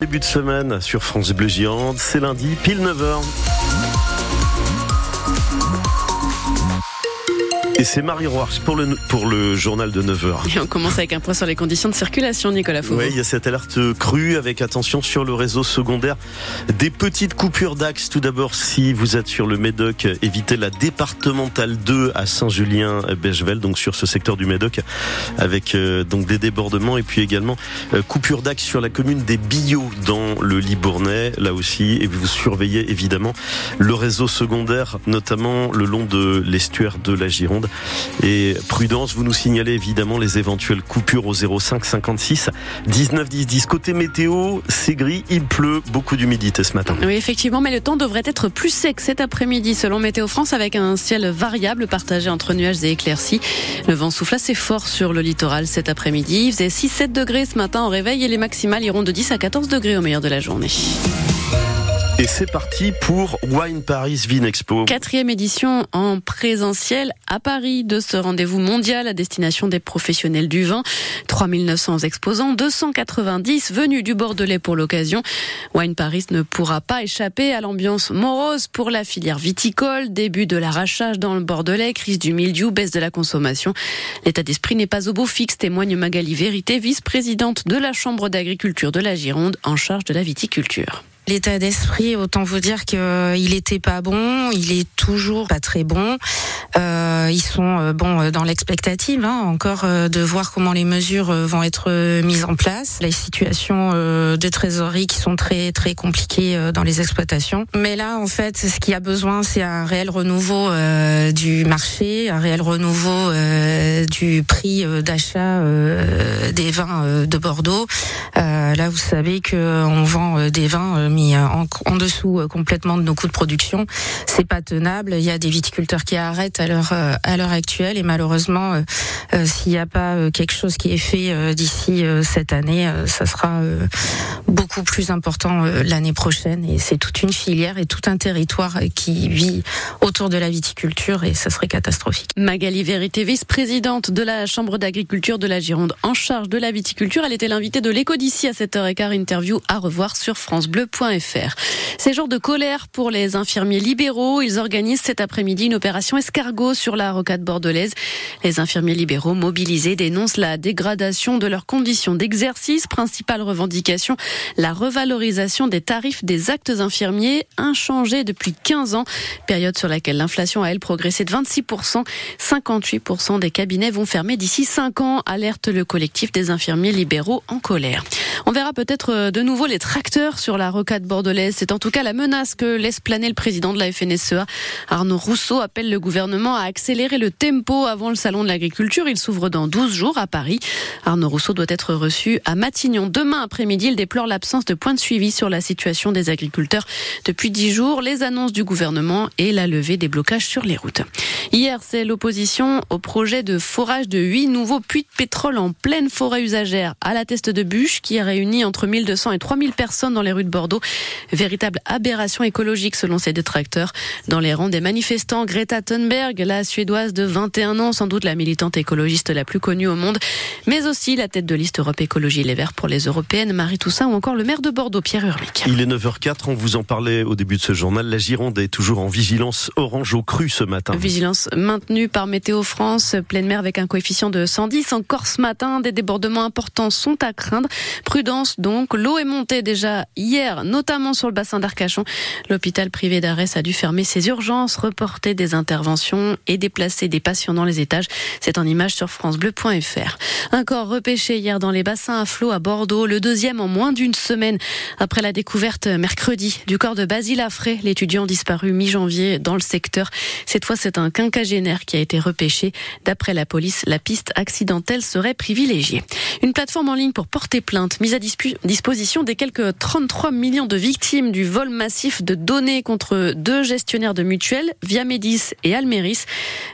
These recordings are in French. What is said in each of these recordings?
Début de semaine sur France Bleu Gironde, c'est lundi, pile 9h. Et c'est Marie Roarch pour le, pour le journal de 9h. Et on commence avec un point sur les conditions de circulation, Nicolas Fauveau. Oui, il y a cette alerte crue avec attention sur le réseau secondaire. Des petites coupures d'axe. Tout d'abord, si vous êtes sur le Médoc, évitez la départementale 2 à Saint-Julien-Bechevel, donc sur ce secteur du Médoc, avec euh, donc des débordements et puis également euh, coupure d'axe sur la commune des Billots dans le Libournais, là aussi. Et vous surveillez évidemment le réseau secondaire, notamment le long de l'estuaire de la Gironde. Et prudence, vous nous signalez évidemment les éventuelles coupures au 05 56 19 10 10. Côté météo, c'est gris, il pleut, beaucoup d'humidité ce matin. Oui, effectivement, mais le temps devrait être plus sec cet après-midi selon Météo France avec un ciel variable partagé entre nuages et éclaircies. Le vent souffle assez fort sur le littoral cet après-midi. Il faisait 6-7 degrés ce matin au réveil et les maximales iront de 10 à 14 degrés au meilleur de la journée. Et c'est parti pour Wine Paris Vin Expo. Quatrième édition en présentiel à Paris de ce rendez-vous mondial à destination des professionnels du vin. 3900 exposants, 290 venus du Bordelais pour l'occasion. Wine Paris ne pourra pas échapper à l'ambiance morose pour la filière viticole. Début de l'arrachage dans le Bordelais, crise du mildiou, baisse de la consommation. L'état d'esprit n'est pas au beau fixe, témoigne Magali Vérité, vice-présidente de la Chambre d'agriculture de la Gironde en charge de la viticulture. L'état d'esprit, autant vous dire qu'il était pas bon, il est toujours pas très bon. Euh, ils sont euh, bon euh, dans l'expectative, hein, encore de voir comment les mesures vont être mises en place, les situations de trésorerie qui sont très très compliquées dans les exploitations. Mais là, en fait, ce qu'il y a besoin, c'est un réel renouveau du marché, un réel renouveau du prix d'achat des vins de Bordeaux. là, vous savez que on vend des vins mis en, en dessous complètement de nos coûts de production. C'est pas tenable. Il y a des viticulteurs qui arrêtent l'heure à l'heure actuelle. Et malheureusement euh, euh, s'il n'y a pas euh, quelque chose qui est fait d'ici cette année ça sera beaucoup plus important l'année prochaine. Et c'est toute une filière et tout un territoire qui vit autour de la viticulture et ça serait catastrophique. Magali Vérité, vice-présidente de la Chambre d'agriculture de la Gironde en charge de la viticulture, elle était l'invitée de l'écho d'ici à 7h15 interview à revoir sur francebleu.fr. C'est jour de colère pour les infirmiers libéraux, ils organisent cet après-midi une opération escargot sur la rocade bordelaise. Les infirmiers libéraux mobilisés dénoncent la dégradation de leurs conditions d'exercice. Principale revendication, la revalorisation des tarifs des actes infirmiers, inchangés depuis 15 ans, période sur laquelle l'inflation a, elle, progressé de 26%. 58% des cabinets vont fermer d'ici 5 ans, alerte le collectif des infirmiers libéraux en colère. On verra peut-être euh, de nouveau les tracteurs sur la rocade bordelaise. C'est en tout cas la menace que laisse planer le président de la FNSEA. Arnaud Rousseau appelle le gouvernement à accélérer le tempo avant le salon de l'agriculture. Il s'ouvre dans 12 jours à Paris. Arnaud Rousseau doit être reçu à Matignon. Demain après-midi, il déplore l'absence de points de suivi sur la situation des agriculteurs depuis 10 jours, les annonces du gouvernement et la levée des blocages sur les routes. Hier, c'est l'opposition au projet de forage de 8 nouveaux puits de pétrole en pleine forêt usagère à la teste de bûche qui a réuni entre 1200 et 3000 personnes dans les rues de Bordeaux. Véritable aberration écologique selon ses détracteurs. Dans les rangs des manifestants, Greta Thunberg, la suédoise de 21 ans, sans doute la militante écologiste la plus connue au monde, mais aussi la tête de liste Europe Écologie Les Verts pour les européennes, Marie Toussaint ou encore le maire de Bordeaux, Pierre Urmic. Il est 9h04, on vous en parlait au début de ce journal. La Gironde est toujours en vigilance orange au cru ce matin. Vigilance maintenue par Météo France, pleine mer avec un coefficient de 110. Encore ce matin, des débordements importants sont à craindre. Prudence donc, l'eau est montée déjà hier, notamment sur le bassin d'Arcachon. L'hôpital privé d'Arès a dû fermer ses urgences, reporter des interventions et déplacer des patients dans les étages. C'est en image sur francebleu.fr. Un corps repêché hier dans les bassins à flot à Bordeaux, le deuxième en moins d'une semaine après la découverte mercredi du corps de Basile Affray, l'étudiant disparu mi-janvier dans le secteur. Cette fois, c'est un quinquagénaire qui a été repêché. D'après la police, la piste accidentelle serait privilégiée. Une plateforme en ligne pour porter plainte, mise à disposition des quelques 33 millions de victimes du vol massif de données contre deux gestionnaires de mutuelles, Via Médis et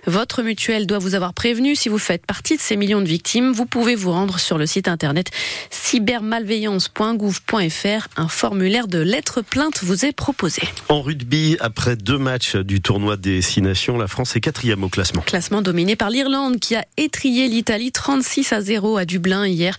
Votre mutuelle doit vous avoir prévenu si vous faites partie de ces millions de victimes. Vous pouvez vous rendre sur le site internet cybermalveillance.gouv.fr. Un formulaire de lettres plainte vous est proposé. En rugby, après deux matchs du tournoi des Six Nations, la France est quatrième au classement. Classement dominé par l'Irlande qui a étrié l'Italie 36 à 0 à Dublin hier.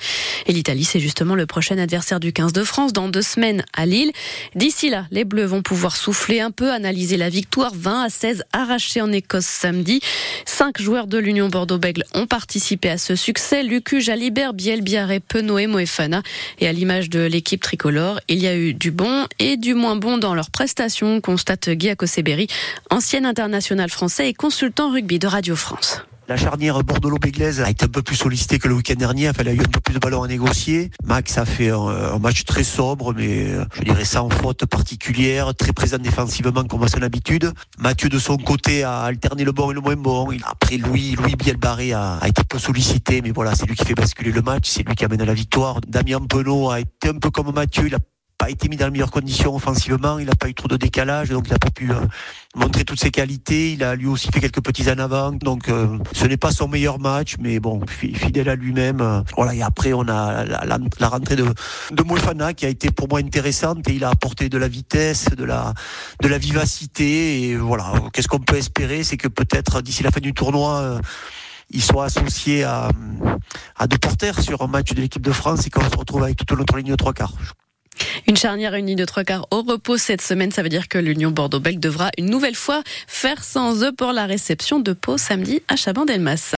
Et l'Italie, c'est justement le prochain adversaire du 15 de France dans deux semaines à Lille. D'ici là, les Bleus vont pouvoir souffler un peu, analyser la victoire 20 à 16 arrachée en Écosse samedi. Cinq joueurs de l'Union Bordeaux-Bègle ont participé à ce succès. Lucu, Jalibert, Biel, Biarré, Penaud Moefana. Et à l'image de l'équipe tricolore, il y a eu du bon et du moins bon dans leurs prestations, constate Guy Akoseberi, ancien international français et consultant rugby de Radio France. La charnière Bordeaux-Béglaise a été un peu plus sollicitée que le week-end dernier. Enfin, il a eu un peu plus de ballons à négocier. Max a fait un, match très sobre, mais je dirais sans faute particulière, très présent défensivement comme à son habitude. Mathieu de son côté a alterné le bon et le moins bon. Après Louis, Louis Bielbarré a, a été peu sollicité, mais voilà, c'est lui qui fait basculer le match, c'est lui qui amène à la victoire. Damien Penaud a été un peu comme Mathieu, pas été mis dans les meilleures conditions offensivement, il n'a pas eu trop de décalage, donc il n'a pas pu euh, montrer toutes ses qualités. Il a lui aussi fait quelques petits en avant, donc euh, ce n'est pas son meilleur match, mais bon, fidèle à lui-même. Euh, voilà, et après on a la, rentrée de, de qui a été pour moi intéressante et il a apporté de la vitesse, de la, de la vivacité et voilà. Qu'est-ce qu'on peut espérer, c'est que peut-être d'ici la fin du tournoi il soit associé à, à deux porteurs sur un match de l'équipe de France et qu'on se retrouve avec toute notre ligne de trois quarts. Une charnière unie de trois quarts au repos cette semaine, ça veut dire que l'Union Bordeaux-Bègles devra une nouvelle fois faire sans eux pour la réception de Pau samedi à Chaban-Delmas.